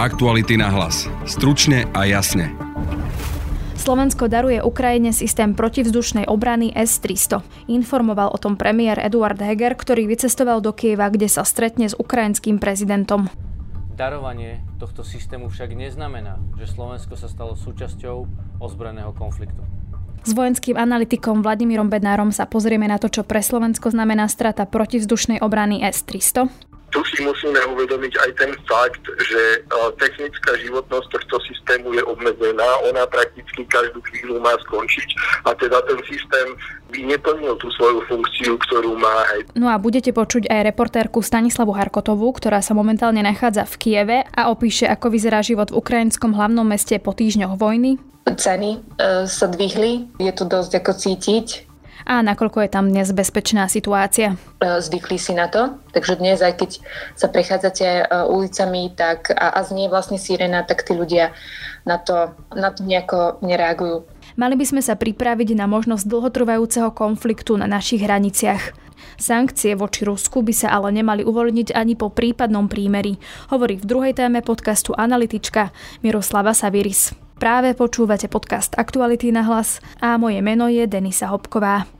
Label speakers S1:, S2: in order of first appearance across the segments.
S1: Aktuality na hlas. Stručne a jasne.
S2: Slovensko daruje Ukrajine systém protivzdušnej obrany S-300. Informoval o tom premiér Eduard Heger, ktorý vycestoval do Kieva, kde sa stretne s ukrajinským prezidentom.
S3: Darovanie tohto systému však neznamená, že Slovensko sa stalo súčasťou ozbrojeného konfliktu.
S2: S vojenským analytikom Vladimírom Bednárom sa pozrieme na to, čo pre Slovensko znamená strata protivzdušnej obrany S-300
S4: tu si musíme uvedomiť aj ten fakt, že e, technická životnosť tohto systému je obmedzená, ona prakticky každú chvíľu má skončiť a teda ten systém by neplnil tú svoju funkciu, ktorú má.
S2: No a budete počuť aj reportérku Stanislavu Harkotovú, ktorá sa momentálne nachádza v Kieve a opíše, ako vyzerá život v ukrajinskom hlavnom meste po týždňoch vojny.
S5: Ceny e, sa dvihli, je tu dosť ako cítiť
S2: a nakoľko je tam dnes bezpečná situácia?
S5: E, zvykli si na to, takže dnes aj keď sa prechádzate e, ulicami tak a, a znie vlastne sirena, tak tí ľudia na to, na to nejako nereagujú.
S2: Mali by sme sa pripraviť na možnosť dlhotrvajúceho konfliktu na našich hraniciach. Sankcie voči Rusku by sa ale nemali uvoľniť ani po prípadnom prímeri, hovorí v druhej téme podcastu analytička Miroslava Saviris. Práve počúvate podcast Aktuality na hlas a moje meno je Denisa Hopková.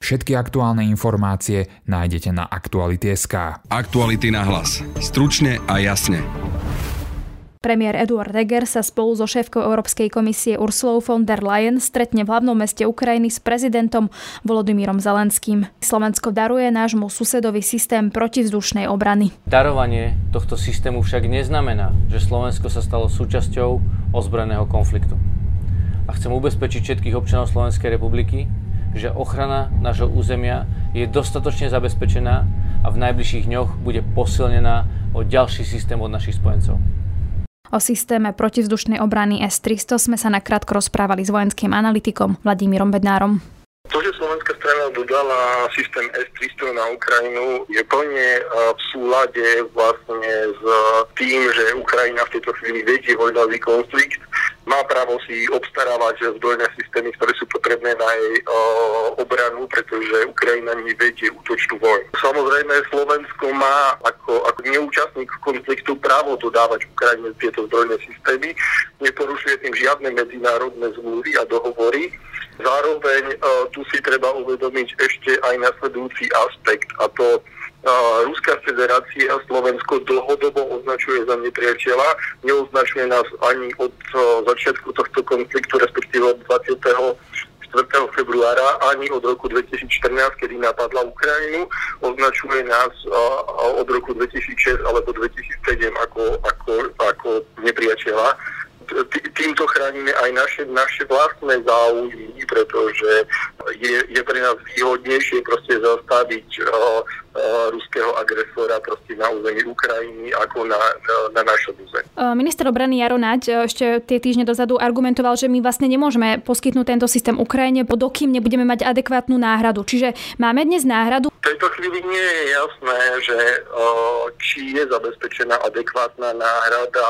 S6: Všetky aktuálne informácie nájdete na Aktuality.sk.
S1: Aktuality na hlas. Stručne a jasne.
S2: Premiér Eduard Heger sa spolu so šéfkou Európskej komisie Ursulou von der Leyen stretne v hlavnom meste Ukrajiny s prezidentom Volodymyrom Zelenským. Slovensko daruje nášmu susedovi systém protivzdušnej obrany.
S3: Darovanie tohto systému však neznamená, že Slovensko sa stalo súčasťou ozbrojeného konfliktu. A chcem ubezpečiť všetkých občanov Slovenskej republiky, že ochrana nášho územia je dostatočne zabezpečená a v najbližších dňoch bude posilnená o ďalší systém od našich spojencov.
S2: O systéme protivzdušnej obrany S-300 sme sa nakrátko rozprávali s vojenským analytikom Vladimírom Bednárom.
S4: To, že slovenská strana dodala systém S-300 na Ukrajinu, je plne v súlade vlastne s tým, že Ukrajina v tejto chvíli vedie vojnový konflikt má právo si obstarávať zbrojné systémy, ktoré sú potrebné na jej o, obranu, pretože Ukrajina nevedie útočnú vojnu. Samozrejme, Slovensko má ako, ako neúčastník konfliktu právo dodávať Ukrajine tieto zbrojné systémy, neporušuje tým žiadne medzinárodné zmluvy a dohovory. Zároveň o, tu si treba uvedomiť ešte aj nasledujúci aspekt a to Ruská federácia Slovensko dlhodobo označuje za nepriateľa. Neoznačuje nás ani od začiatku tohto konfliktu, respektíve od 20. 4. februára ani od roku 2014, kedy napadla Ukrajinu, označuje nás od roku 2006 alebo 2007 ako, ako, ako nepriateľa týmto chránime aj naše, naše vlastné záujmy, pretože je, je pre nás výhodnejšie proste zastaviť uh, uh, ruského agresora proste na území Ukrajiny ako na, na, na našom území.
S2: Minister obrany Jaro Naď ešte tie týždne dozadu argumentoval, že my vlastne nemôžeme poskytnúť tento systém Ukrajine, dokým nebudeme mať adekvátnu náhradu. Čiže máme dnes náhradu?
S4: V tejto chvíli nie je jasné, že uh, či je zabezpečená adekvátna náhrada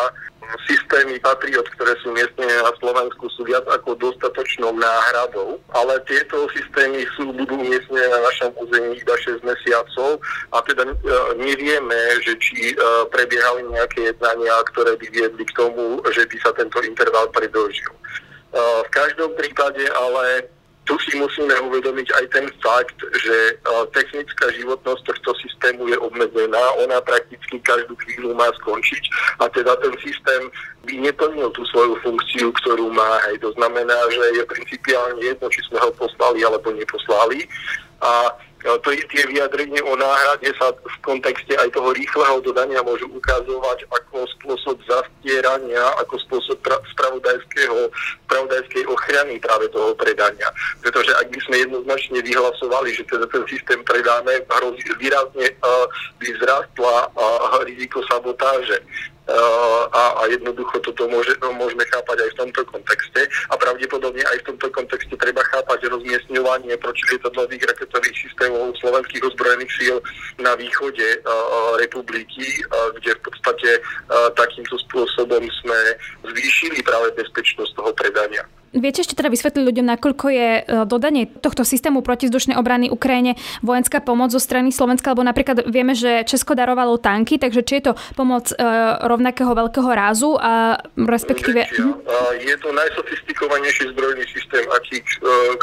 S4: systémy Patriot, ktoré sú miestnené na Slovensku, sú viac ako dostatočnou náhradou, ale tieto systémy sú, budú miestnené na našom území iba 6 mesiacov a teda e, nevieme, že či e, prebiehali nejaké jednania, ktoré by viedli k tomu, že by sa tento interval predlžil. E, v každom prípade ale tu si musíme uvedomiť aj ten fakt, že technická životnosť tohto systému je obmedzená, ona prakticky každú chvíľu má skončiť a teda ten systém by neplnil tú svoju funkciu, ktorú má. Hej. To znamená, že je principiálne jedno, či sme ho poslali alebo neposlali. A to je tie vyjadrenie o náhrade sa v kontexte aj toho rýchleho dodania môžu ukazovať ako spôsob zastierania, ako spôsob pra- spravodajského, spravodajskej ochrany práve toho predania. Pretože ak by sme jednoznačne vyhlasovali, že teda ten systém predáme, hrozí výrazne uh, by vzrastla uh, riziko sabotáže a, a jednoducho toto môže, no, môžeme chápať aj v tomto kontexte a pravdepodobne aj v tomto kontexte treba chápať rozmiestňovanie protiletadlových raketových systémov slovenských ozbrojených síl na východe uh, republiky, uh, kde v podstate uh, takýmto spôsobom sme zvýšili práve bezpečnosť toho predania.
S2: Viete ešte teda vysvetliť ľuďom, nakoľko je e, dodanie tohto systému protizdušnej obrany Ukrajine vojenská pomoc zo strany Slovenska, alebo napríklad vieme, že Česko darovalo tanky, takže či je to pomoc e, rovnakého veľkého rázu a respektíve...
S4: Je to najsofistikovanejší zbrojný systém, aký, e,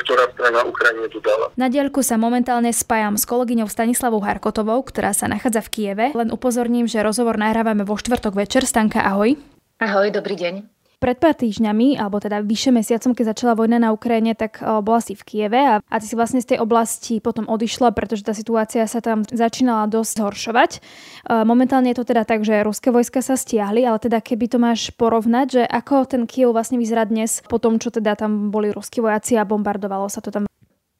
S4: ktorá strana Ukrajine dodala.
S2: Na diaľku sa momentálne spájam s kolegyňou Stanislavou Harkotovou, ktorá sa nachádza v Kieve. Len upozorním, že rozhovor nahrávame vo štvrtok večer. Stanka, ahoj.
S5: Ahoj, dobrý deň.
S2: Pred pár týždňami, alebo teda vyše mesiacom, keď začala vojna na Ukrajine, tak bola si v Kieve a, a ty si vlastne z tej oblasti potom odišla, pretože tá situácia sa tam začínala dosť zhoršovať. Eh, momentálne je to teda tak, že ruské vojska sa stiahli, ale teda keby to máš porovnať, že ako ten Kiev vlastne vyzerá dnes po tom, čo teda tam boli ruskí vojaci a bombardovalo sa to tam.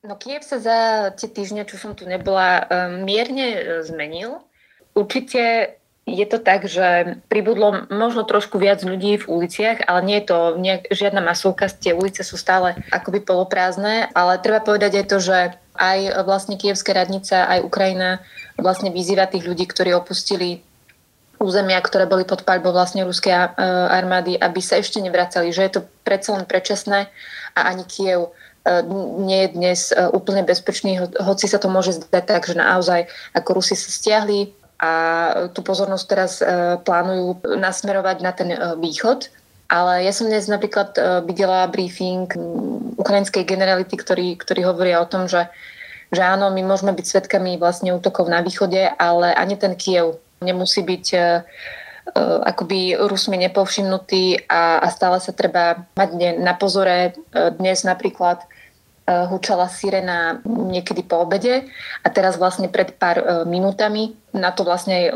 S5: No Kiev sa za tie týždne, čo som tu nebola, eh, mierne zmenil. Určite je to tak, že pribudlo možno trošku viac ľudí v uliciach, ale nie je to nejak, žiadna masovka, tie ulice sú stále akoby poloprázdne, ale treba povedať aj to, že aj vlastne Kievská radnica, aj Ukrajina vlastne vyzýva tých ľudí, ktorí opustili územia, ktoré boli pod paľbou vlastne ruskej e, armády, aby sa ešte nevracali, že je to predsa len predčasné a ani Kiev e, nie je dnes e, úplne bezpečný, hoci sa to môže zdať tak, že naozaj ako Rusi sa stiahli, a tú pozornosť teraz e, plánujú nasmerovať na ten e, východ. Ale ja som dnes napríklad e, videla briefing ukrajinskej generality, ktorí, ktorí hovoria o tom, že, že áno, my môžeme byť svetkami vlastne útokov na východe, ale ani ten Kiev nemusí byť akoby Rusmi nepovšimnutý a, a stále sa treba mať na pozore. Dnes napríklad hučala sirena niekedy po obede a teraz vlastne pred pár eh, minútami na to vlastne eh,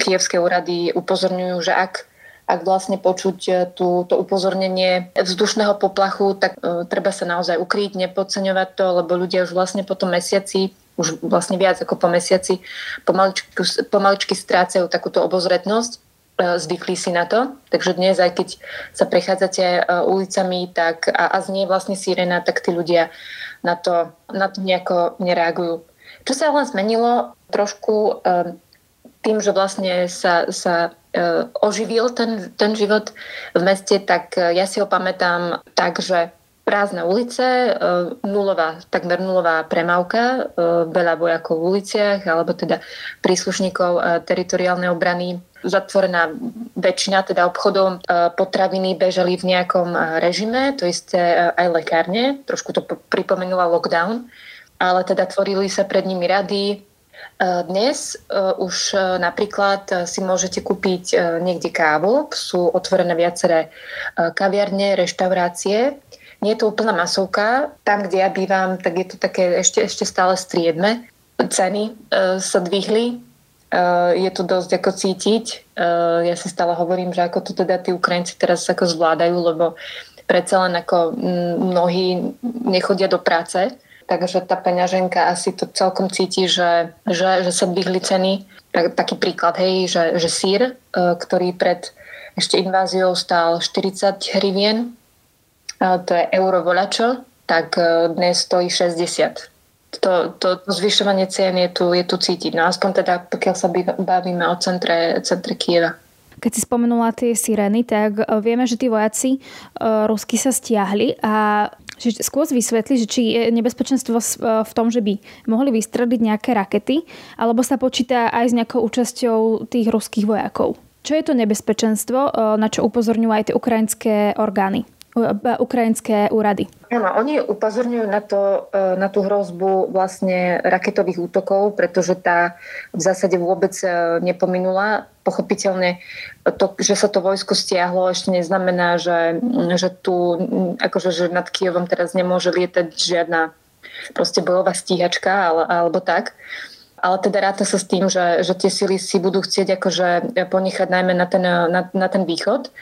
S5: kievské úrady upozorňujú, že ak, ak vlastne počuť tú, to upozornenie vzdušného poplachu, tak uh, treba sa naozaj ukryť, nepodceňovať to, lebo ľudia už vlastne po tom mesiaci, už vlastne viac ako po mesiaci, pomaličky, pomaličky strácajú takúto obozretnosť E, zvykli si na to. Takže dnes, aj keď sa prechádzate e, ulicami tak, a, a znie vlastne sirena, tak tí ľudia na to, na to nejako nereagujú. Čo sa ale zmenilo trošku e, tým, že vlastne sa, sa oživil ten, ten život v meste, tak ja si ho pamätám tak, že prázdne ulice, nulová, takmer nulová premávka, veľa vojakov v uliciach, alebo teda príslušníkov teritoriálnej obrany zatvorená väčšina teda obchodov, e, potraviny bežali v nejakom e, režime, to isté e, aj lekárne, trošku to pripomenula lockdown, ale teda tvorili sa pred nimi rady. Dnes už napríklad si môžete kúpiť niekde kávu, sú otvorené viaceré kaviarne, reštaurácie. Nie je to úplná masovka. Tam, kde ja bývam, tak je to také ešte, ešte stále striedme. Ceny sa dvihli, Uh, je to dosť ako cítiť. Uh, ja si stále hovorím, že ako to teda tí Ukrajinci teraz ako zvládajú, lebo predsa len ako mnohí nechodia do práce, takže tá peňaženka asi to celkom cíti, že, že, že sa dvihli ceny. Tak, taký príklad, hej, že, že sír, uh, ktorý pred ešte inváziou stál 40 hrivien, to je euro volačo, tak dnes stojí 60 to, to, to zvyšovanie cien je tu, je tu cítiť. No aspoň teda, pokiaľ sa bavíme o centre, centre Kieva.
S2: Keď si spomenula tie sirény, tak e, vieme, že tí vojaci uh, rusky sa stiahli a že skôr vysvetli, že či je nebezpečenstvo e, v tom, že by mohli vystreliť nejaké rakety, alebo sa počíta aj s nejakou účasťou tých ruských vojakov. Čo je to nebezpečenstvo, na čo upozorňujú aj tie ukrajinské orgány? Ukrajinské úrady.
S5: Áno, oni upozorňujú na, to, e, na tú hrozbu vlastne raketových útokov, pretože tá v zásade vôbec e, nepominula. Pochopiteľne to, že sa to vojsko stiahlo, ešte neznamená, že, že tu akože, že nad Kijovom teraz nemôže lietať žiadna proste bojová stíhačka ale, alebo tak. Ale teda ráta sa s tým, že, že tie sily si budú chcieť akože ponechať najmä na ten, na, na ten východ.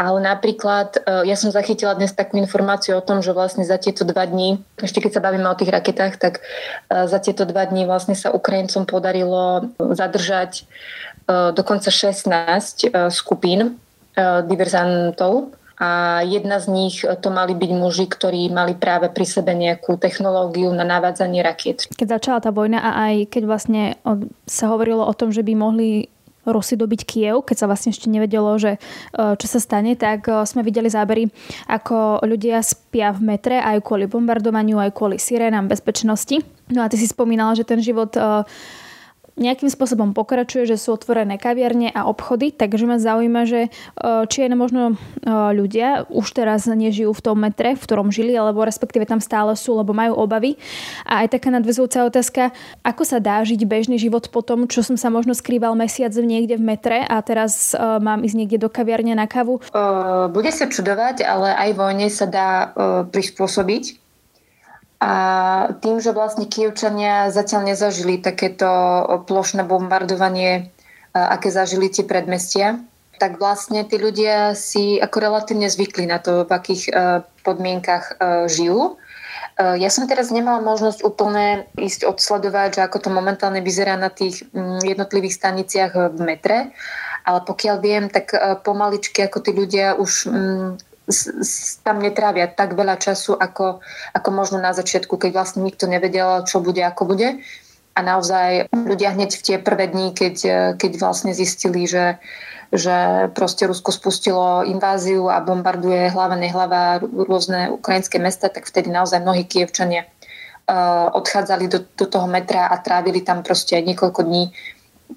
S5: Ale napríklad, e, ja som zachytila dnes takú informáciu o tom, že vlastne za tieto dva dní, ešte keď sa bavíme o tých raketách, tak e, za tieto dva dní vlastne sa Ukrajincom podarilo zadržať dokonca 16 skupín diverzantov a jedna z nich to mali byť muži, ktorí mali práve pri sebe nejakú technológiu na navádzanie rakiet.
S2: Keď začala tá vojna a aj keď vlastne sa hovorilo o tom, že by mohli Rusy dobiť Kiev, keď sa vlastne ešte nevedelo, že čo sa stane, tak sme videli zábery, ako ľudia spia v metre aj kvôli bombardovaniu, aj kvôli sirénám bezpečnosti. No a ty si spomínala, že ten život nejakým spôsobom pokračuje, že sú otvorené kaviarne a obchody, takže ma zaujíma, že e, či aj možno e, ľudia už teraz nežijú v tom metre, v ktorom žili, alebo respektíve tam stále sú, lebo majú obavy. A aj taká nadvezujúca otázka, ako sa dá žiť bežný život po tom, čo som sa možno skrýval mesiac niekde v metre a teraz uh, mám ísť niekde do kaviarne na kavu?
S5: Bude sa čudovať, ale aj vojne sa dá prispôsobiť a tým, že vlastne Kievčania zatiaľ nezažili takéto plošné bombardovanie, aké zažili tie predmestia, tak vlastne tí ľudia si ako relatívne zvykli na to, v akých podmienkach žijú. Ja som teraz nemala možnosť úplne ísť odsledovať, že ako to momentálne vyzerá na tých mm, jednotlivých staniciach v metre, ale pokiaľ viem, tak pomaličky ako tí ľudia už mm, tam netrávia tak veľa času, ako, ako možno na začiatku, keď vlastne nikto nevedel, čo bude, ako bude. A naozaj ľudia hneď v tie prvé dní, keď, keď vlastne zistili, že, že proste Rusko spustilo inváziu a bombarduje hlava nehlava rôzne ukrajinské mesta, tak vtedy naozaj mnohí kievčania uh, odchádzali do, do toho metra a trávili tam proste niekoľko dní.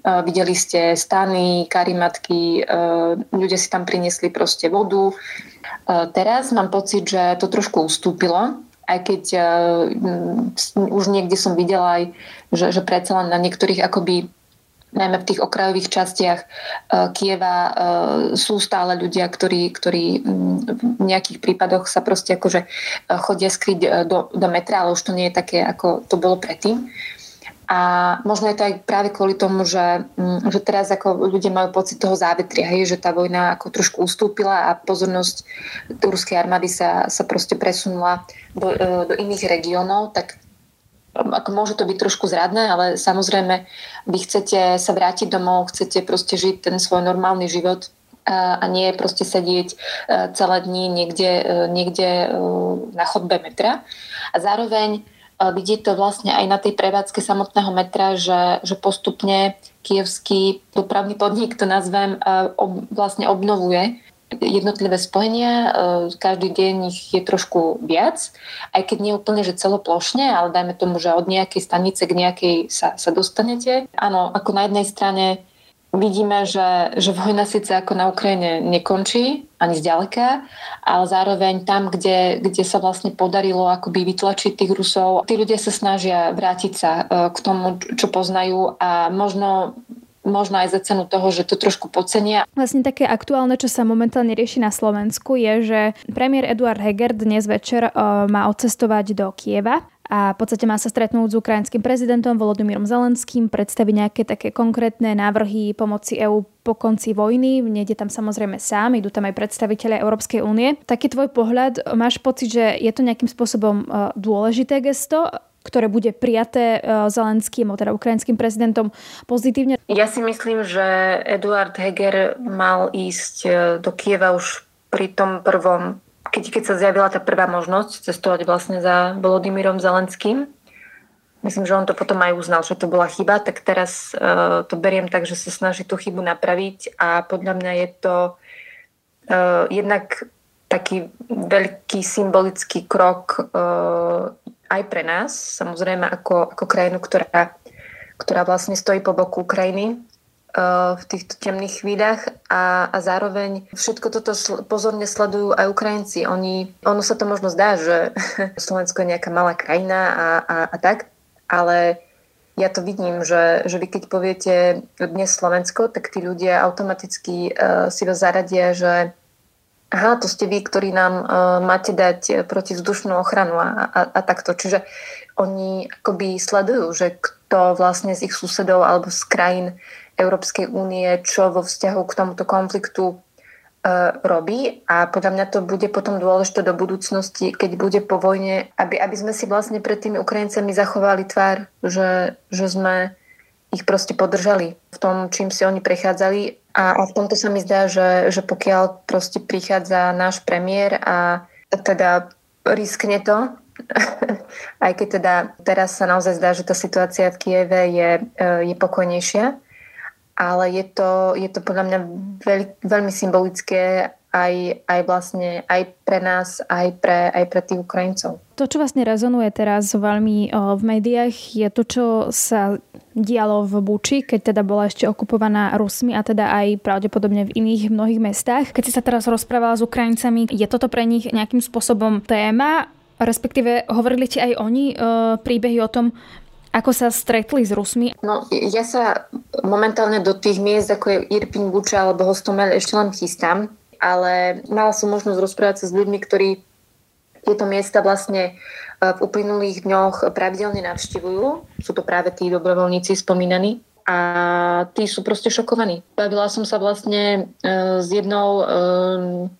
S5: Videli ste stany, karimatky, uh, ľudia si tam priniesli proste vodu, E, teraz mám pocit, že to trošku ustúpilo, aj keď uh, už niekde som videla aj, že, že predsa len na niektorých akoby najmä v tých okrajových častiach Kieva sú stále ľudia, ktorí, ktorí v nejakých prípadoch sa proste akože chodia skryť do, do metra, ale už to nie je také, ako to bolo predtým. A možno je to aj práve kvôli tomu, že, mm, že teraz ako ľudia majú pocit toho závetria, hej, že tá vojna ako trošku ustúpila a pozornosť ruskej armády sa, sa proste presunula do, e, do iných regiónov, tak um, ako môže to byť trošku zradné, ale samozrejme vy chcete sa vrátiť domov, chcete proste žiť ten svoj normálny život a nie proste sedieť e, celé dní niekde, e, niekde na chodbe metra. A zároveň Vidieť to vlastne aj na tej prevádzke samotného metra, že, že postupne kievský dopravný podnik, to nazvem, ob, vlastne obnovuje jednotlivé spojenia, každý deň ich je trošku viac, aj keď nie úplne, že celoplošne, ale dajme tomu, že od nejakej stanice k nejakej sa, sa dostanete. Áno, ako na jednej strane vidíme, že, že vojna síce ako na Ukrajine nekončí, ani zďaleka, ale zároveň tam, kde, kde sa vlastne podarilo akoby vytlačiť tých Rusov, tí ľudia sa snažia vrátiť sa e, k tomu, čo poznajú a možno možno aj za cenu toho, že to trošku podcenia.
S2: Vlastne také aktuálne, čo sa momentálne rieši na Slovensku, je, že premiér Eduard Heger dnes večer uh, má odcestovať do Kieva a v podstate má sa stretnúť s ukrajinským prezidentom Volodymyrom Zelenským, predstaviť nejaké také konkrétne návrhy pomoci EÚ po konci vojny. Nejde tam samozrejme sám, idú tam aj predstaviteľe Európskej únie. Taký tvoj pohľad, máš pocit, že je to nejakým spôsobom e, dôležité gesto, ktoré bude prijaté e, Zelenským, teda ukrajinským prezidentom pozitívne?
S5: Ja si myslím, že Eduard Heger mal ísť e, do Kieva už pri tom prvom keď, keď sa zjavila tá prvá možnosť cestovať vlastne za Volodymyrom Zelenským, myslím, že on to potom aj uznal, že to bola chyba, tak teraz uh, to beriem tak, že sa snaží tú chybu napraviť a podľa mňa je to uh, jednak taký veľký symbolický krok uh, aj pre nás, samozrejme ako, ako krajinu, ktorá, ktorá vlastne stojí po boku Ukrajiny v týchto temných chvíľach a, a zároveň všetko toto sl- pozorne sledujú aj Ukrajinci. Oni, ono sa to možno zdá, že Slovensko je nejaká malá krajina a, a, a tak, ale ja to vidím, že, že vy keď poviete dnes Slovensko, tak tí ľudia automaticky uh, si vás zaradia, že aha, to ste vy, ktorí nám uh, máte dať protivzdušnú ochranu a, a, a takto. Čiže oni akoby sledujú, že kto vlastne z ich susedov alebo z krajín Európskej únie, čo vo vzťahu k tomuto konfliktu e, robí a podľa mňa to bude potom dôležité do budúcnosti, keď bude po vojne, aby, aby sme si vlastne pred tými Ukrajincami zachovali tvár, že, že sme ich proste podržali v tom, čím si oni prechádzali. A, a v tomto sa mi zdá, že, že pokiaľ proste prichádza náš premiér a teda riskne to, aj keď teda teraz sa naozaj zdá, že tá situácia v Kieve je, e, je pokojnejšia, ale je to, je to podľa mňa veľ, veľmi symbolické aj, aj vlastne aj pre nás, aj pre, aj pre tých Ukrajincov.
S2: To, čo vlastne rezonuje teraz veľmi v médiách, je to, čo sa dialo v Buči, keď teda bola ešte okupovaná Rusmi a teda aj pravdepodobne v iných mnohých mestách. Keď si sa teraz rozprávala s Ukrajincami, je toto pre nich nejakým spôsobom téma? Respektíve hovorili ti aj oni e, príbehy o tom, ako sa stretli s Rusmi?
S5: No, ja sa momentálne do tých miest, ako je Irpin, Buča alebo Hostomel, ešte len chystám ale mala som možnosť rozprávať sa s ľuďmi, ktorí tieto miesta vlastne e, v uplynulých dňoch pravidelne navštivujú. Sú to práve tí dobrovoľníci spomínaní a tí sú proste šokovaní. Bavila som sa vlastne e, s jednou e,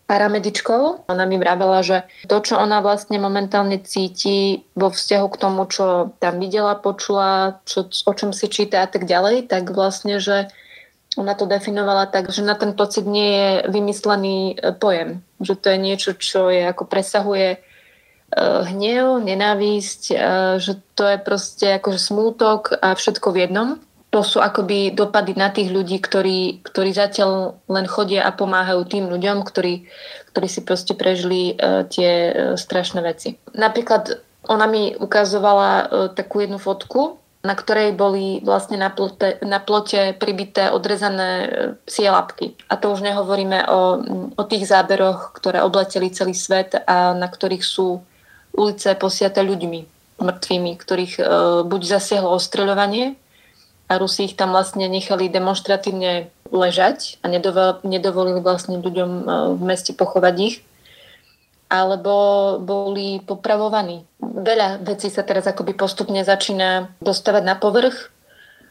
S5: paramedičkou. Ona mi vravela, že to, čo ona vlastne momentálne cíti vo vzťahu k tomu, čo tam videla, počula, čo, o čom si číta a tak ďalej, tak vlastne, že ona to definovala tak, že na ten pocit nie je vymyslený e, pojem. Že to je niečo, čo je ako presahuje e, hnev, nenávisť, e, že to je proste akože smútok a všetko v jednom. To sú akoby dopady na tých ľudí, ktorí, ktorí zatiaľ len chodia a pomáhajú tým ľuďom, ktorí, ktorí si proste prežili tie strašné veci. Napríklad ona mi ukazovala takú jednu fotku, na ktorej boli vlastne na plote, na plote pribité odrezané e, psie lapky. A to už nehovoríme o, o tých záberoch, ktoré obleteli celý svet a na ktorých sú ulice posiate ľuďmi, mŕtvými, ktorých e, buď zasiahlo ostreľovanie a Rusi ich tam vlastne nechali demonstratívne ležať a nedovolili vlastne ľuďom e, v meste pochovať ich alebo boli popravovaní. Veľa vecí sa teraz akoby postupne začína dostávať na povrch.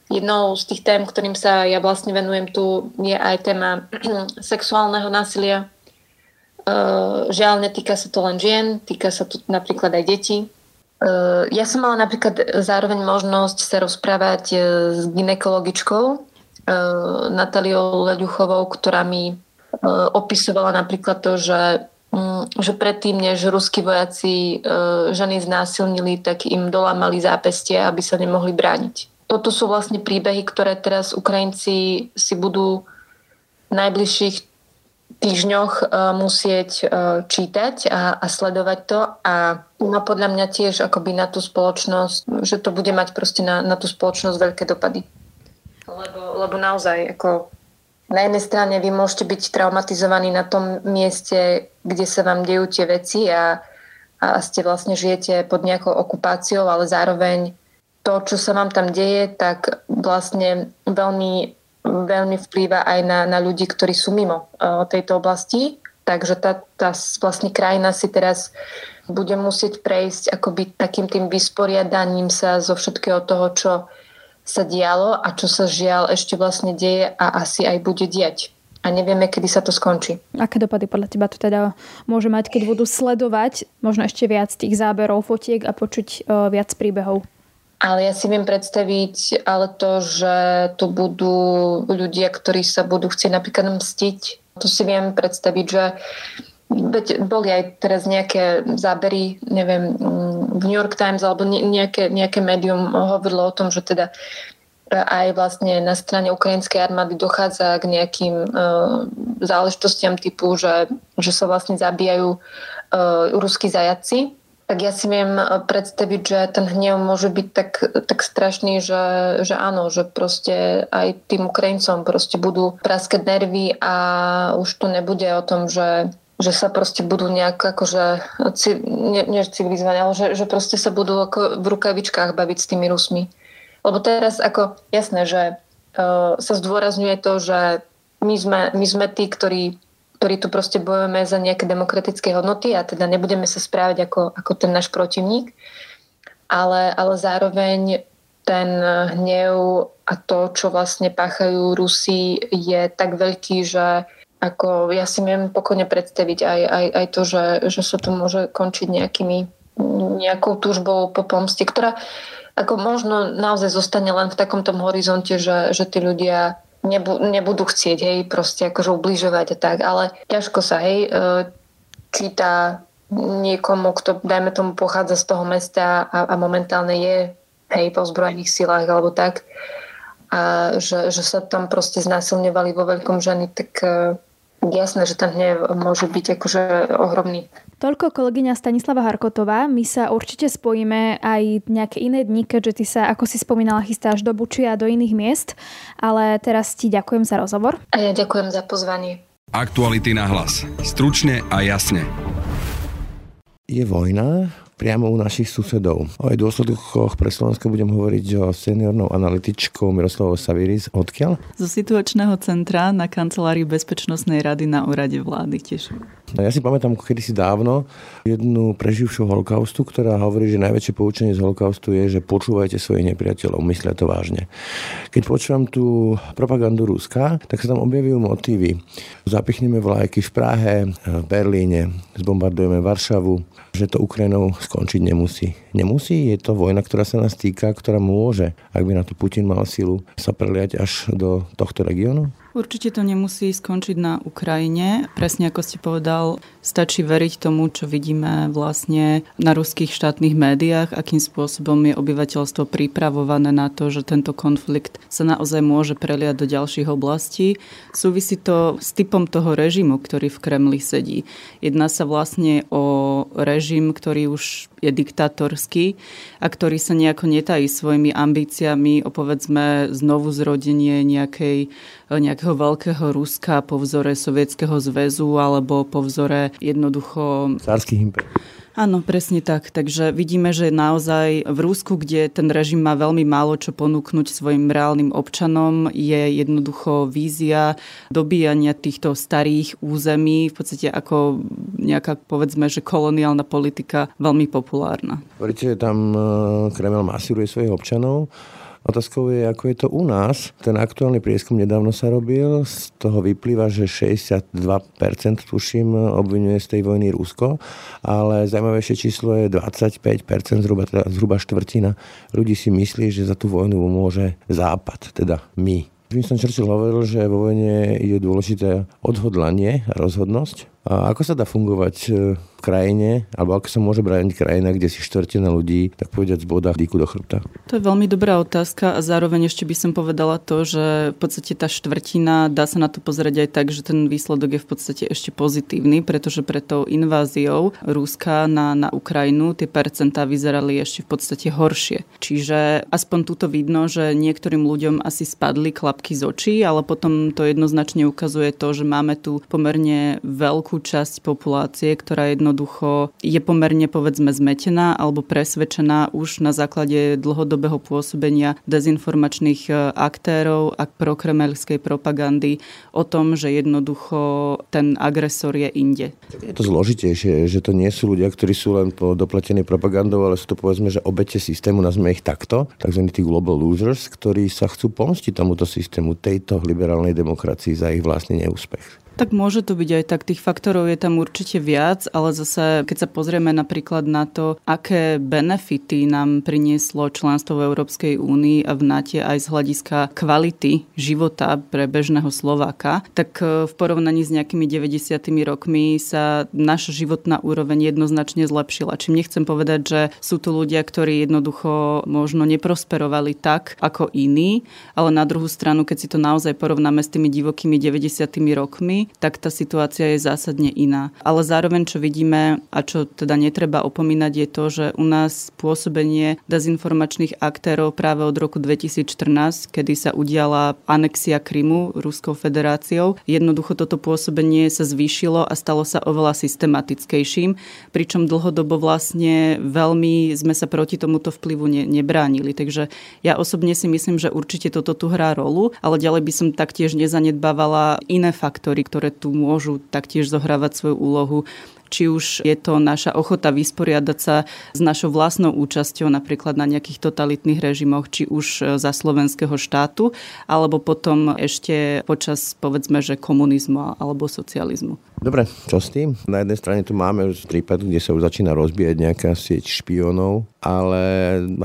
S5: Jednou z tých tém, ktorým sa ja vlastne venujem tu, je aj téma sexuálneho násilia. Žiaľ, netýka sa to len žien, týka sa to napríklad aj detí. Ja som mala napríklad zároveň možnosť sa rozprávať e, s ginekologičkou e, Nataliou Leďuchovou, ktorá mi opisovala napríklad to, že Mm, že predtým, než ruskí vojaci ženy znásilnili, tak im dolámali zápestie, aby sa nemohli brániť. Toto sú vlastne príbehy, ktoré teraz Ukrajinci si budú v najbližších týždňoch e, musieť e, čítať a, a sledovať to a má podľa mňa tiež akoby na tú spoločnosť, že to bude mať proste na, na tú spoločnosť veľké dopady. Lebo, lebo naozaj ako na jednej strane vy môžete byť traumatizovaní na tom mieste, kde sa vám dejú tie veci a, a ste vlastne žijete pod nejakou okupáciou, ale zároveň to, čo sa vám tam deje, tak vlastne veľmi, veľmi vplýva aj na, na ľudí, ktorí sú mimo uh, tejto oblasti. Takže tá, tá vlastne krajina si teraz bude musieť prejsť akoby takým tým vysporiadaním sa zo všetkého toho, čo, sa dialo a čo sa žiaľ ešte vlastne deje a asi aj bude diať. A nevieme, kedy sa to skončí.
S2: Aké dopady podľa teba to teda môže mať, keď budú sledovať možno ešte viac tých záberov, fotiek a počuť uh, viac príbehov?
S5: Ale ja si viem predstaviť ale to, že to budú ľudia, ktorí sa budú chcieť napríklad mstiť. To si viem predstaviť, že Veď boli aj teraz nejaké zábery, neviem, mm, v New York Times alebo nejaké, nejaké médium hovorilo o tom, že teda aj vlastne na strane ukrajinskej armády dochádza k nejakým uh, záležitostiam typu, že, že sa vlastne zabíjajú uh, ruskí zajaci. Tak ja si viem predstaviť, že ten hnev môže byť tak, tak strašný, že, že áno, že proste aj tým Ukrajincom proste budú praskať nervy a už tu nebude o tom, že že sa proste budú nejak akože, nie, nie civilizovať, ale že, že proste sa budú ako v rukavičkách baviť s tými Rusmi. Lebo teraz ako jasné, že uh, sa zdôrazňuje to, že my sme, my sme tí, ktorí, ktorí tu proste bojujeme za nejaké demokratické hodnoty a teda nebudeme sa správať ako, ako ten náš protivník, ale, ale zároveň ten hnev a to, čo vlastne páchajú Rusi, je tak veľký, že ako ja si viem pokojne predstaviť aj, aj, aj to, že, že sa to môže končiť nejakými, nejakou túžbou po pomste, ktorá ako možno naozaj zostane len v takom tom horizonte, že, že tí ľudia nebu, nebudú chcieť, hej, proste akože ubližovať a tak, ale ťažko sa, hej, e, číta niekomu, kto, dajme tomu, pochádza z toho mesta a, a momentálne je, hej, po zbrojených silách alebo tak, a že, že sa tam proste znásilňovali vo veľkom ženy, tak e, jasné, že ten hnev môže byť akože ohromný.
S2: Toľko kolegyňa Stanislava Harkotová. My sa určite spojíme aj nejaké iné dni, keďže ty sa, ako si spomínala, chystáš do Bučia a do iných miest. Ale teraz ti ďakujem za rozhovor.
S5: A ja ďakujem za pozvanie.
S1: Aktuality na hlas. Stručne a jasne.
S7: Je vojna, priamo u našich susedov. O jej dôsledkoch pre Slovensko budem hovoriť o seniornou analytičkou Miroslavou Saviris. Odkiaľ?
S8: Zo situačného centra na kancelárii Bezpečnostnej rady na úrade vlády tiež.
S7: Ja si pamätám kedysi dávno jednu preživšiu holokaustu, ktorá hovorí, že najväčšie poučenie z holokaustu je, že počúvajte svojich nepriateľov, myslia to vážne. Keď počúvam tú propagandu Ruska, tak sa tam objavujú motívy. Zapichneme vlajky v Prahe, v Berlíne, zbombardujeme Varšavu, že to Ukrajinou skončiť nemusí. Nemusí, je to vojna, ktorá sa nás týka, ktorá môže, ak by na to Putin mal silu, sa preliať až do tohto regiónu?
S8: Určite to nemusí skončiť na Ukrajine. Presne ako ste povedal, stačí veriť tomu, čo vidíme vlastne na ruských štátnych médiách, akým spôsobom je obyvateľstvo pripravované na to, že tento konflikt sa naozaj môže preliať do ďalších oblastí. Súvisí to s typom toho režimu, ktorý v Kremli sedí. Jedná sa vlastne o režim, ktorý už je diktatorský a ktorý sa nejako netají svojimi ambíciami o povedzme znovu zrodenie nejakej, nejakého veľkého Ruska po vzore Sovietskeho zväzu alebo po vzore jednoducho...
S7: Cárských impérií.
S8: Áno, presne tak. Takže vidíme, že naozaj v Rúsku, kde ten režim má veľmi málo čo ponúknuť svojim reálnym občanom, je jednoducho vízia dobíjania týchto starých území, v podstate ako nejaká, povedzme, že koloniálna politika veľmi populárna.
S7: Hovoríte, že tam e, Kreml masíruje svojich občanov. Otázkou je, ako je to u nás. Ten aktuálny prieskum nedávno sa robil, z toho vyplýva, že 62% tuším obvinuje z tej vojny Rusko, ale zaujímavejšie číslo je 25%, zhruba, teda zhruba štvrtina ľudí si myslí, že za tú vojnu môže Západ, teda my. Winston Churchill hovoril, že vo vojne je dôležité odhodlanie a rozhodnosť. A ako sa dá fungovať krajine, alebo ako sa môže brániť krajina, kde si štvrtina ľudí, tak povedať, z boda dýku do chrbta?
S8: To je veľmi dobrá otázka a zároveň ešte by som povedala to, že v podstate tá štvrtina, dá sa na to pozrieť aj tak, že ten výsledok je v podstate ešte pozitívny, pretože pre tou inváziou Ruska na, na Ukrajinu tie percentá vyzerali ešte v podstate horšie. Čiže aspoň tuto vidno, že niektorým ľuďom asi spadli klapky z očí, ale potom to jednoznačne ukazuje to, že máme tu pomerne veľkú časť populácie, ktorá jedno jednoducho je pomerne povedzme zmetená alebo presvedčená už na základe dlhodobého pôsobenia dezinformačných e, aktérov a prokremelskej propagandy o tom, že jednoducho ten agresor je inde.
S7: Je to zložitejšie, že to nie sú ľudia, ktorí sú len po dopletení propagandou, ale sú to povedzme, že obete systému, nazme ich takto, tzv. tí global losers, ktorí sa chcú pomstiť tomuto systému, tejto liberálnej demokracii za ich vlastný neúspech.
S8: Tak môže to byť aj tak. Tých faktorov je tam určite viac, ale zase, keď sa pozrieme napríklad na to, aké benefity nám prinieslo členstvo v Európskej únii a v NATE aj z hľadiska kvality života pre bežného Slováka, tak e, v porovnaní s nejakými 90. rokmi sa naša životná úroveň jednoznačne zlepšila. Čím nechcem povedať, že sú tu ľudia, ktorí jednoducho možno neprosperovali tak ako iní, ale na druhú stranu, keď si to naozaj porovnáme s tými divokými 90. rokmi, tak tá situácia je zásadne iná. Ale zároveň, čo vidíme a čo teda netreba opomínať, je to, že u nás pôsobenie dezinformačných aktérov práve od roku 2014, kedy sa udiala anexia Krymu Ruskou federáciou, jednoducho toto pôsobenie sa zvýšilo a stalo sa oveľa systematickejším, pričom dlhodobo vlastne veľmi sme sa proti tomuto vplyvu ne, nebránili. Takže ja osobne si myslím, že určite toto tu hrá rolu, ale ďalej by som taktiež nezanedbávala iné faktory, ktoré tu môžu taktiež zohrávať svoju úlohu či už je to naša ochota vysporiadať sa s našou vlastnou účasťou napríklad na nejakých totalitných režimoch, či už za slovenského štátu, alebo potom ešte počas povedzme, že komunizmu alebo socializmu.
S7: Dobre, čo s tým? Na jednej strane tu máme už prípad, kde sa už začína rozbíjať nejaká sieť špionov, ale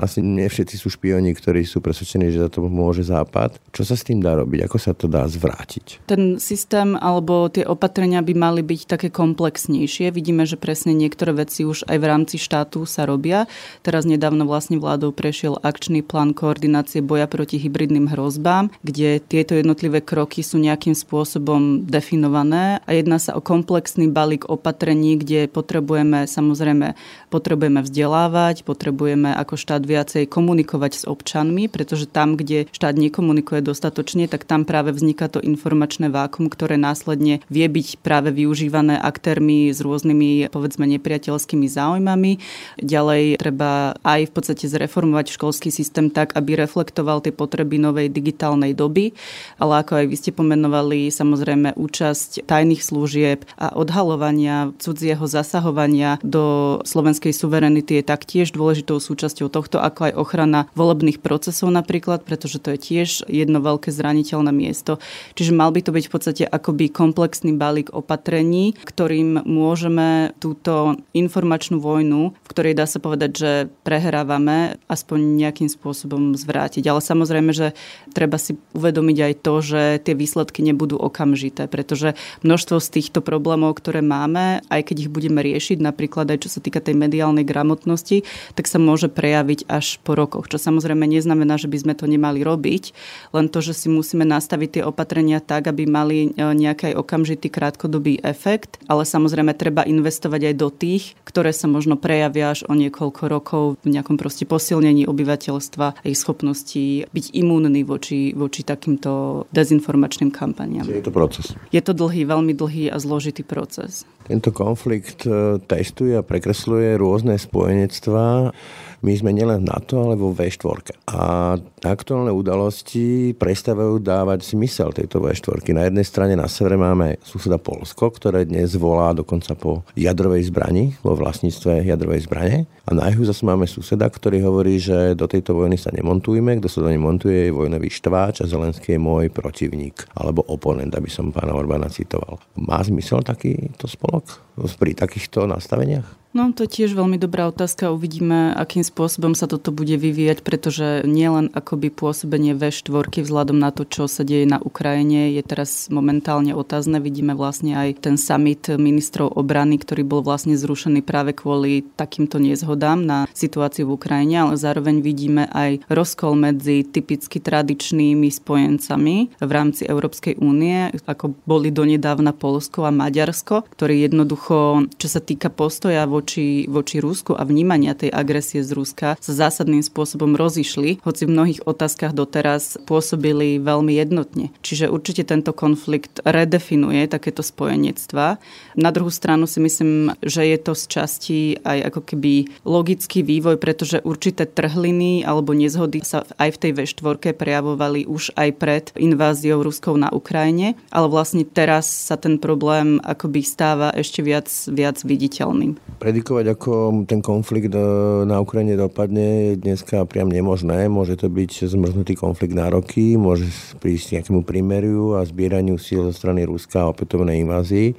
S7: asi nie všetci sú špioni, ktorí sú presvedčení, že za to môže Západ. Čo sa s tým dá robiť? Ako sa to dá zvrátiť?
S8: Ten systém alebo tie opatrenia by mali byť také komplexnejšie. Vidíme, že presne niektoré veci už aj v rámci štátu sa robia. Teraz nedávno vlastne vládou prešiel akčný plán koordinácie boja proti hybridným hrozbám, kde tieto jednotlivé kroky sú nejakým spôsobom definované a jedná sa o komplexný balík opatrení, kde potrebujeme samozrejme potrebujeme vzdelávať, potrebujeme ako štát viacej komunikovať s občanmi, pretože tam, kde štát nekomunikuje dostatočne, tak tam práve vzniká to informačné vákum, ktoré následne vie byť práve využívané aktérmi s rôznymi, povedzme, nepriateľskými záujmami. Ďalej treba aj v podstate zreformovať školský systém tak, aby reflektoval tie potreby novej digitálnej doby, ale ako aj vy ste pomenovali, samozrejme účasť tajných služieb, a odhalovania cudzieho zasahovania do slovenskej suverenity je taktiež dôležitou súčasťou tohto, ako aj ochrana volebných procesov napríklad, pretože to je tiež jedno veľké zraniteľné miesto. Čiže mal by to byť v podstate akoby komplexný balík opatrení, ktorým môžeme túto informačnú vojnu, v ktorej dá sa povedať, že prehrávame, aspoň nejakým spôsobom zvrátiť. Ale samozrejme, že treba si uvedomiť aj to, že tie výsledky nebudú okamžité, pretože množstvo z týchto problémov, ktoré máme, aj keď ich budeme riešiť, napríklad aj čo sa týka tej mediálnej gramotnosti, tak sa môže prejaviť až po rokoch. Čo samozrejme neznamená, že by sme to nemali robiť, len to, že si musíme nastaviť tie opatrenia tak, aby mali e, nejaký okamžitý krátkodobý efekt, ale samozrejme treba investovať aj do tých, ktoré sa možno prejavia až o niekoľko rokov v nejakom proste posilnení obyvateľstva a ich schopnosti byť imúnny voči, voči takýmto dezinformačným kampaniám.
S7: Je to proces.
S8: Je to dlhý, veľmi dlhý a zložitý zložitý proces.
S7: Tento konflikt e, testuje a prekresluje rôzne spojenectvá my sme nielen v NATO, ale vo V4. A aktuálne udalosti prestávajú dávať zmysel tejto V4. Na jednej strane na severe máme suseda Polsko, ktoré dnes volá dokonca po jadrovej zbrani, vo vlastníctve jadrovej zbrane. A na juhu zase máme suseda, ktorý hovorí, že do tejto vojny sa nemontujme, kto sa do nej montuje je vojnový štváč a Zelenský je môj protivník alebo oponent, aby som pána Orbána citoval. Má zmysel takýto spolok pri takýchto nastaveniach?
S8: No to je tiež veľmi dobrá otázka. Uvidíme, akým spôsobom sa toto bude vyvíjať, pretože nielen akoby pôsobenie V4 vzhľadom na to, čo sa deje na Ukrajine, je teraz momentálne otázne. Vidíme vlastne aj ten summit ministrov obrany, ktorý bol vlastne zrušený práve kvôli takýmto nezhodám na situáciu v Ukrajine, ale zároveň vidíme aj rozkol medzi typicky tradičnými spojencami v rámci Európskej únie, ako boli donedávna Polsko a Maďarsko, ktorí jednoducho, čo sa týka postoja vo voči, voči Rusku a vnímania tej agresie z Ruska sa zásadným spôsobom rozišli, hoci v mnohých otázkach doteraz pôsobili veľmi jednotne. Čiže určite tento konflikt redefinuje takéto spojenectva. Na druhú stranu si myslím, že je to z časti aj ako keby logický vývoj, pretože určité trhliny alebo nezhody sa aj v tej V4 prejavovali už aj pred inváziou Ruskou na Ukrajine, ale vlastne teraz sa ten problém akoby stáva ešte viac, viac viditeľným
S7: predikovať, ako ten konflikt e, na Ukrajine dopadne, je dneska priam nemožné. Môže to byť zmrznutý konflikt na roky, môže prísť nejakému primeriu a zbieraniu síl zo strany Ruska a opätovnej invázii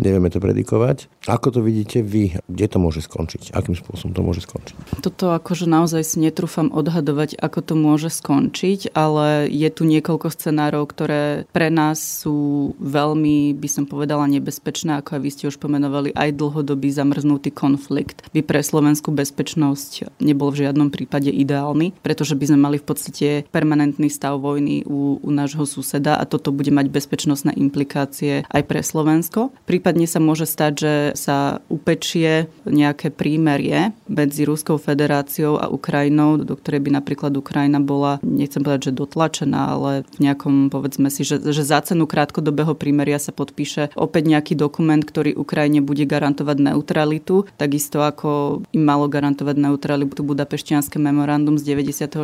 S7: nevieme to predikovať. Ako to vidíte vy? Kde to môže skončiť? Akým spôsobom to môže skončiť?
S8: Toto akože naozaj si netrúfam odhadovať, ako to môže skončiť, ale je tu niekoľko scenárov, ktoré pre nás sú veľmi, by som povedala, nebezpečné, ako aj vy ste už pomenovali, aj dlhodobý zamrznutý konflikt by pre slovenskú bezpečnosť nebol v žiadnom prípade ideálny, pretože by sme mali v podstate permanentný stav vojny u, u nášho suseda a toto bude mať bezpečnostné implikácie aj pre Slovensko. Prípad Prípadne sa môže stať, že sa upečie nejaké prímerie medzi Ruskou federáciou a Ukrajinou, do ktorej by napríklad Ukrajina bola, nechcem povedať, že dotlačená, ale v nejakom, povedzme si, že, že za cenu krátkodobého prímeria sa podpíše opäť nejaký dokument, ktorý Ukrajine bude garantovať neutralitu, takisto ako im malo garantovať neutralitu Budapešťanské memorandum z 94.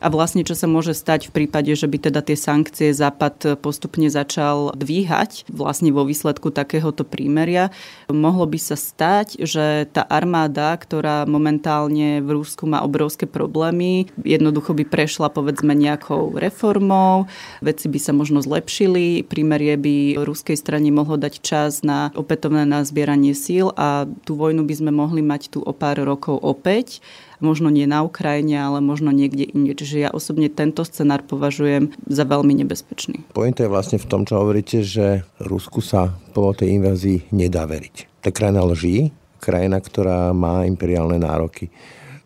S8: A vlastne, čo sa môže stať v prípade, že by teda tie sankcie Západ postupne začal dvíhať vlastne vo výsledku takéhoto prímeria, mohlo by sa stať, že tá armáda, ktorá momentálne v Rusku má obrovské problémy, jednoducho by prešla povedzme nejakou reformou, veci by sa možno zlepšili, prímerie by ruskej strane mohlo dať čas na opätovné nazbieranie síl a tú vojnu by sme mohli mať tu o pár rokov opäť možno nie na Ukrajine, ale možno niekde inde. Čiže ja osobne tento scenár považujem za veľmi nebezpečný.
S7: Pointa je vlastne v tom, čo hovoríte, že Rusku sa po tej invázii nedá veriť. Tá krajina lží, krajina, ktorá má imperiálne nároky.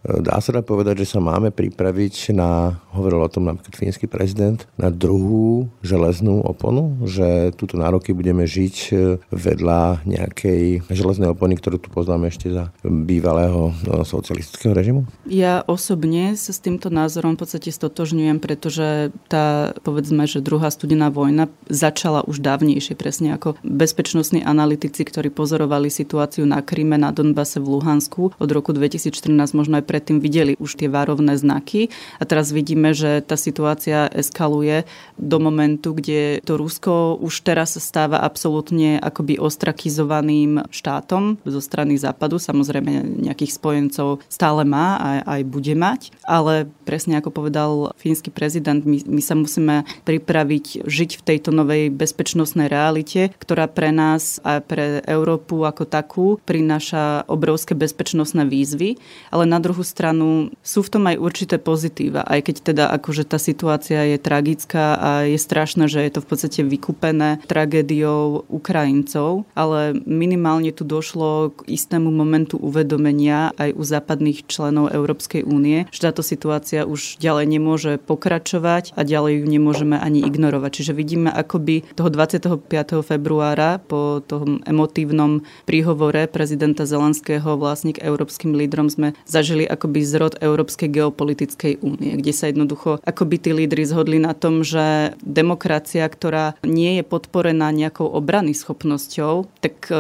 S7: Dá sa dá povedať, že sa máme pripraviť na, hovoril o tom napríklad fínsky prezident, na druhú železnú oponu, že túto nároky budeme žiť e, vedľa nejakej železnej opony, ktorú tu poznáme ešte za bývalého no, socialistického režimu?
S8: Ja osobne sa s týmto názorom v podstate stotožňujem, pretože tá, povedzme, že druhá studená vojna začala už dávnejšie, presne ako bezpečnostní analytici, ktorí pozorovali situáciu na Kryme, na Donbase v Luhansku od roku 2014, možno aj predtým videli už tie varovné znaky. A teraz vidíme, že tá situácia eskaluje do momentu, kde to Rusko už teraz stáva absolútne akoby ostrakizovaným štátom zo strany západu. Samozrejme nejakých spojencov stále má a aj bude mať, ale presne ako povedal fínsky prezident, my, my sa musíme pripraviť žiť v tejto novej bezpečnostnej realite, ktorá pre nás a pre Európu ako takú prináša obrovské bezpečnostné výzvy, ale na druhú stranu sú v tom aj určité pozitíva, aj keď teda akože tá situácia je tragická a je strašné, že je to v podstate vykúpené tragédiou Ukrajincov, ale minimálne tu došlo k istému momentu uvedomenia aj u západných členov Európskej únie, že táto situácia už ďalej nemôže pokračovať a ďalej ju nemôžeme ani ignorovať. Čiže vidíme akoby toho 25. februára po tom emotívnom príhovore prezidenta Zelenského vlastne k európskym lídrom sme zažili akoby zrod Európskej geopolitickej únie, kde sa jednoducho akoby tí lídry zhodli na tom, že demokracia, ktorá nie je podporená nejakou obrany schopnosťou, tak e,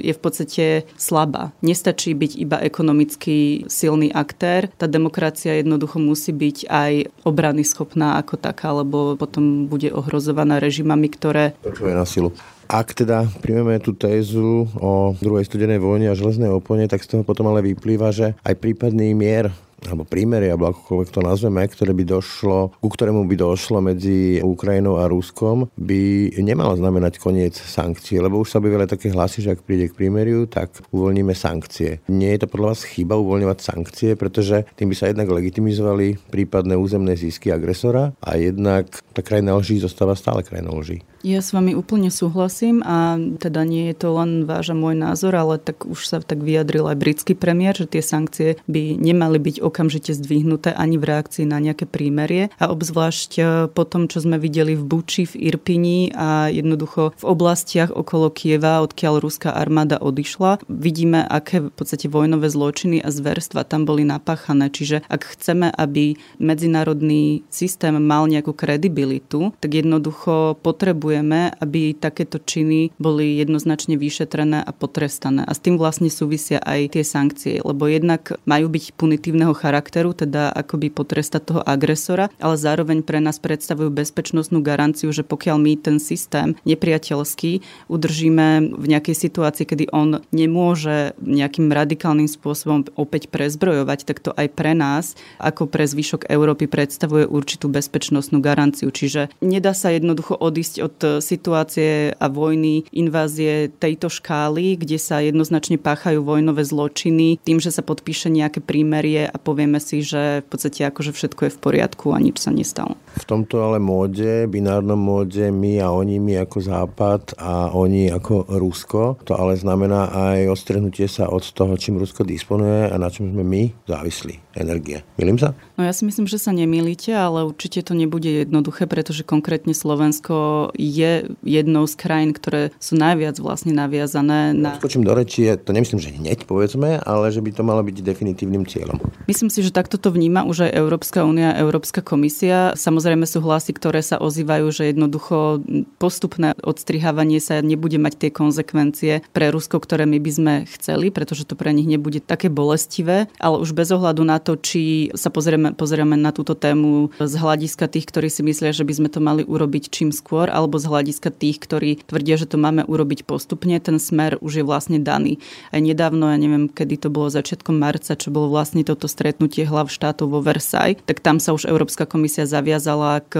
S8: je v podstate slabá. Nestačí byť iba ekonomicky silný aktér. Tá demokracia jednoducho musí byť aj obrany schopná ako taká, lebo potom bude ohrozovaná režimami, ktoré...
S7: Na silu. Ak teda príjmeme tú tézu o druhej studenej vojne a železnej opone, tak z toho potom ale vyplýva, že aj prípadný mier alebo prímerie, alebo akokoľvek to nazveme, ktoré by došlo, ku ktorému by došlo medzi Ukrajinou a Ruskom, by nemalo znamenať koniec sankcií, lebo už sa objavili také hlasy, že ak príde k prímeriu, tak uvoľníme sankcie. Nie je to podľa vás chyba uvoľňovať sankcie, pretože tým by sa jednak legitimizovali prípadné územné zisky agresora a jednak tá krajina lží zostáva stále krajinou lží.
S8: Ja s vami úplne súhlasím a teda nie je to len váš a môj názor, ale tak už sa tak vyjadril aj britský premiér, že tie sankcie by nemali byť okamžite zdvihnuté ani v reakcii na nejaké prímerie a obzvlášť e, po tom, čo sme videli v Buči, v Irpini a jednoducho v oblastiach okolo Kieva, odkiaľ ruská armáda odišla, vidíme, aké v podstate vojnové zločiny a zverstva tam boli napáchané. Čiže ak chceme, aby medzinárodný systém mal nejakú kredibilitu, tak jednoducho potrebuje potrebujeme, aby takéto činy boli jednoznačne vyšetrené a potrestané. A s tým vlastne súvisia aj tie sankcie, lebo jednak majú byť punitívneho charakteru, teda akoby potrestať toho agresora, ale zároveň pre nás predstavujú bezpečnostnú garanciu, že pokiaľ my ten systém nepriateľský udržíme v nejakej situácii, kedy on nemôže nejakým radikálnym spôsobom opäť prezbrojovať, tak to aj pre nás, ako pre zvyšok Európy, predstavuje určitú bezpečnostnú garanciu. Čiže nedá sa jednoducho odísť od situácie a vojny, invázie tejto škály, kde sa jednoznačne páchajú vojnové zločiny, tým, že sa podpíše nejaké prímerie a povieme si, že v podstate akože všetko je v poriadku a nič sa nestalo.
S7: V tomto ale móde, binárnom móde, my a oni, my ako Západ a oni ako Rusko, to ale znamená aj ostrehnutie sa od toho, čím Rusko disponuje a na čom sme my závislí. Energie. Milím sa?
S8: No ja si myslím, že sa nemýlite, ale určite to nebude jednoduché, pretože konkrétne Slovensko je jednou z krajín, ktoré sú najviac vlastne naviazané na...
S7: Skočím do reči, to nemyslím, že hneď povedzme, ale že by to malo byť definitívnym cieľom.
S8: My Myslím si, že takto to vníma už aj Európska únia, Európska komisia. Samozrejme sú hlasy, ktoré sa ozývajú, že jednoducho postupné odstrihávanie sa nebude mať tie konsekvencie pre Rusko, ktoré my by sme chceli, pretože to pre nich nebude také bolestivé, ale už bez ohľadu na to, či sa pozrieme, pozrieme na túto tému z hľadiska tých, ktorí si myslia, že by sme to mali urobiť čím skôr, alebo z hľadiska tých, ktorí tvrdia, že to máme urobiť postupne, ten smer už je vlastne daný. Aj nedávno, ja neviem, kedy to bolo začiatkom marca, čo bolo vlastne toto stretnutie hlav štátov vo Versailles, tak tam sa už Európska komisia zaviazala k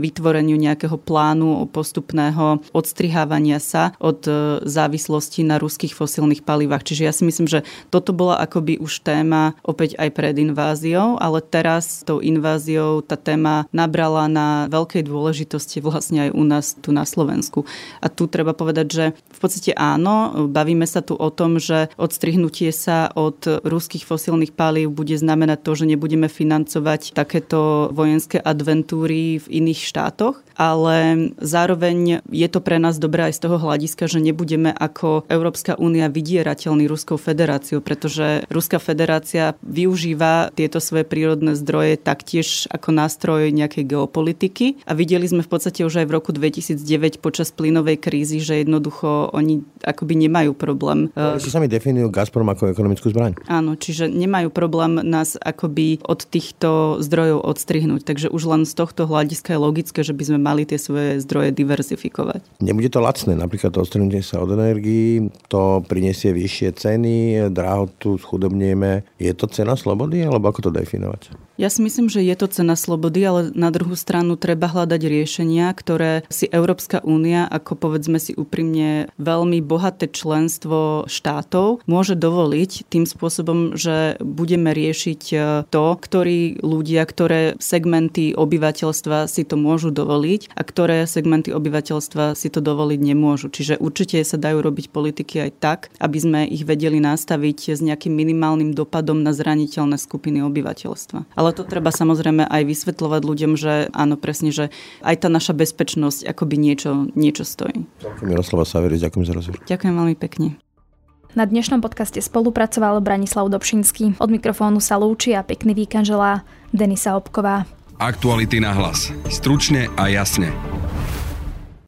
S8: vytvoreniu nejakého plánu postupného odstrihávania sa od e, závislosti na ruských fosílnych palivách. Čiže ja si myslím, že toto bola akoby už téma opäť aj pred inváziou, ale teraz tou inváziou tá téma nabrala na veľkej dôležitosti vlastne aj u nás tu na Slovensku. A tu treba povedať, že v podstate áno, bavíme sa tu o tom, že odstrihnutie sa od ruských fosílnych palív bude znamenať to, že nebudeme financovať takéto vojenské adventúry v iných štátoch, ale zároveň je to pre nás dobré aj z toho hľadiska, že nebudeme ako Európska únia vydierateľný Ruskou federáciou, pretože Ruská federácia využíva tieto svoje prírodné zdroje taktiež ako nástroj nejakej geopolitiky a videli sme v podstate už aj v roku 2009 počas plynovej krízy, že jednoducho oni akoby nemajú problém.
S7: Si sami definujú Gazprom ako ekonomickú zbraň.
S8: Áno, čiže nemajú problém nás akoby od týchto zdrojov odstrihnúť. Takže už len z tohto hľadiska je logické, že by sme mali tie svoje zdroje diverzifikovať.
S7: Nebude to lacné, napríklad to odstrhnutie sa od energii, to prinesie vyššie ceny, drahotu schudobnieme. Je to cena slobody, alebo ako to definovať?
S8: Ja si myslím, že je to cena slobody, ale na druhú stranu treba hľadať riešenia, ktoré si Európska únia, ako povedzme si úprimne veľmi bohaté členstvo štátov, môže dovoliť tým spôsobom, že budeme riešiť e, to, ktorí ľudia, ktoré segmenty obyvateľstva si to môžu dovoliť a ktoré segmenty obyvateľstva si to dovoliť nemôžu. Čiže určite sa dajú robiť politiky aj tak, aby sme ich vedeli nastaviť s nejakým minimálnym dopadom na zraniteľné skupiny obyvateľstva. Ale to treba samozrejme aj vysvetľovať ľuďom, že áno, presne, že aj tá naša bezpečnosť akoby niečo, niečo stojí.
S7: Miroslava Saveri, ďakujem za rozhovor.
S8: Ďakujem veľmi pekne.
S2: Na dnešnom podcaste spolupracoval Branislav Dobšinský. Od mikrofónu sa lúči a pekný víkend želá Denisa Obková.
S1: Aktuality na hlas. Stručne a jasne.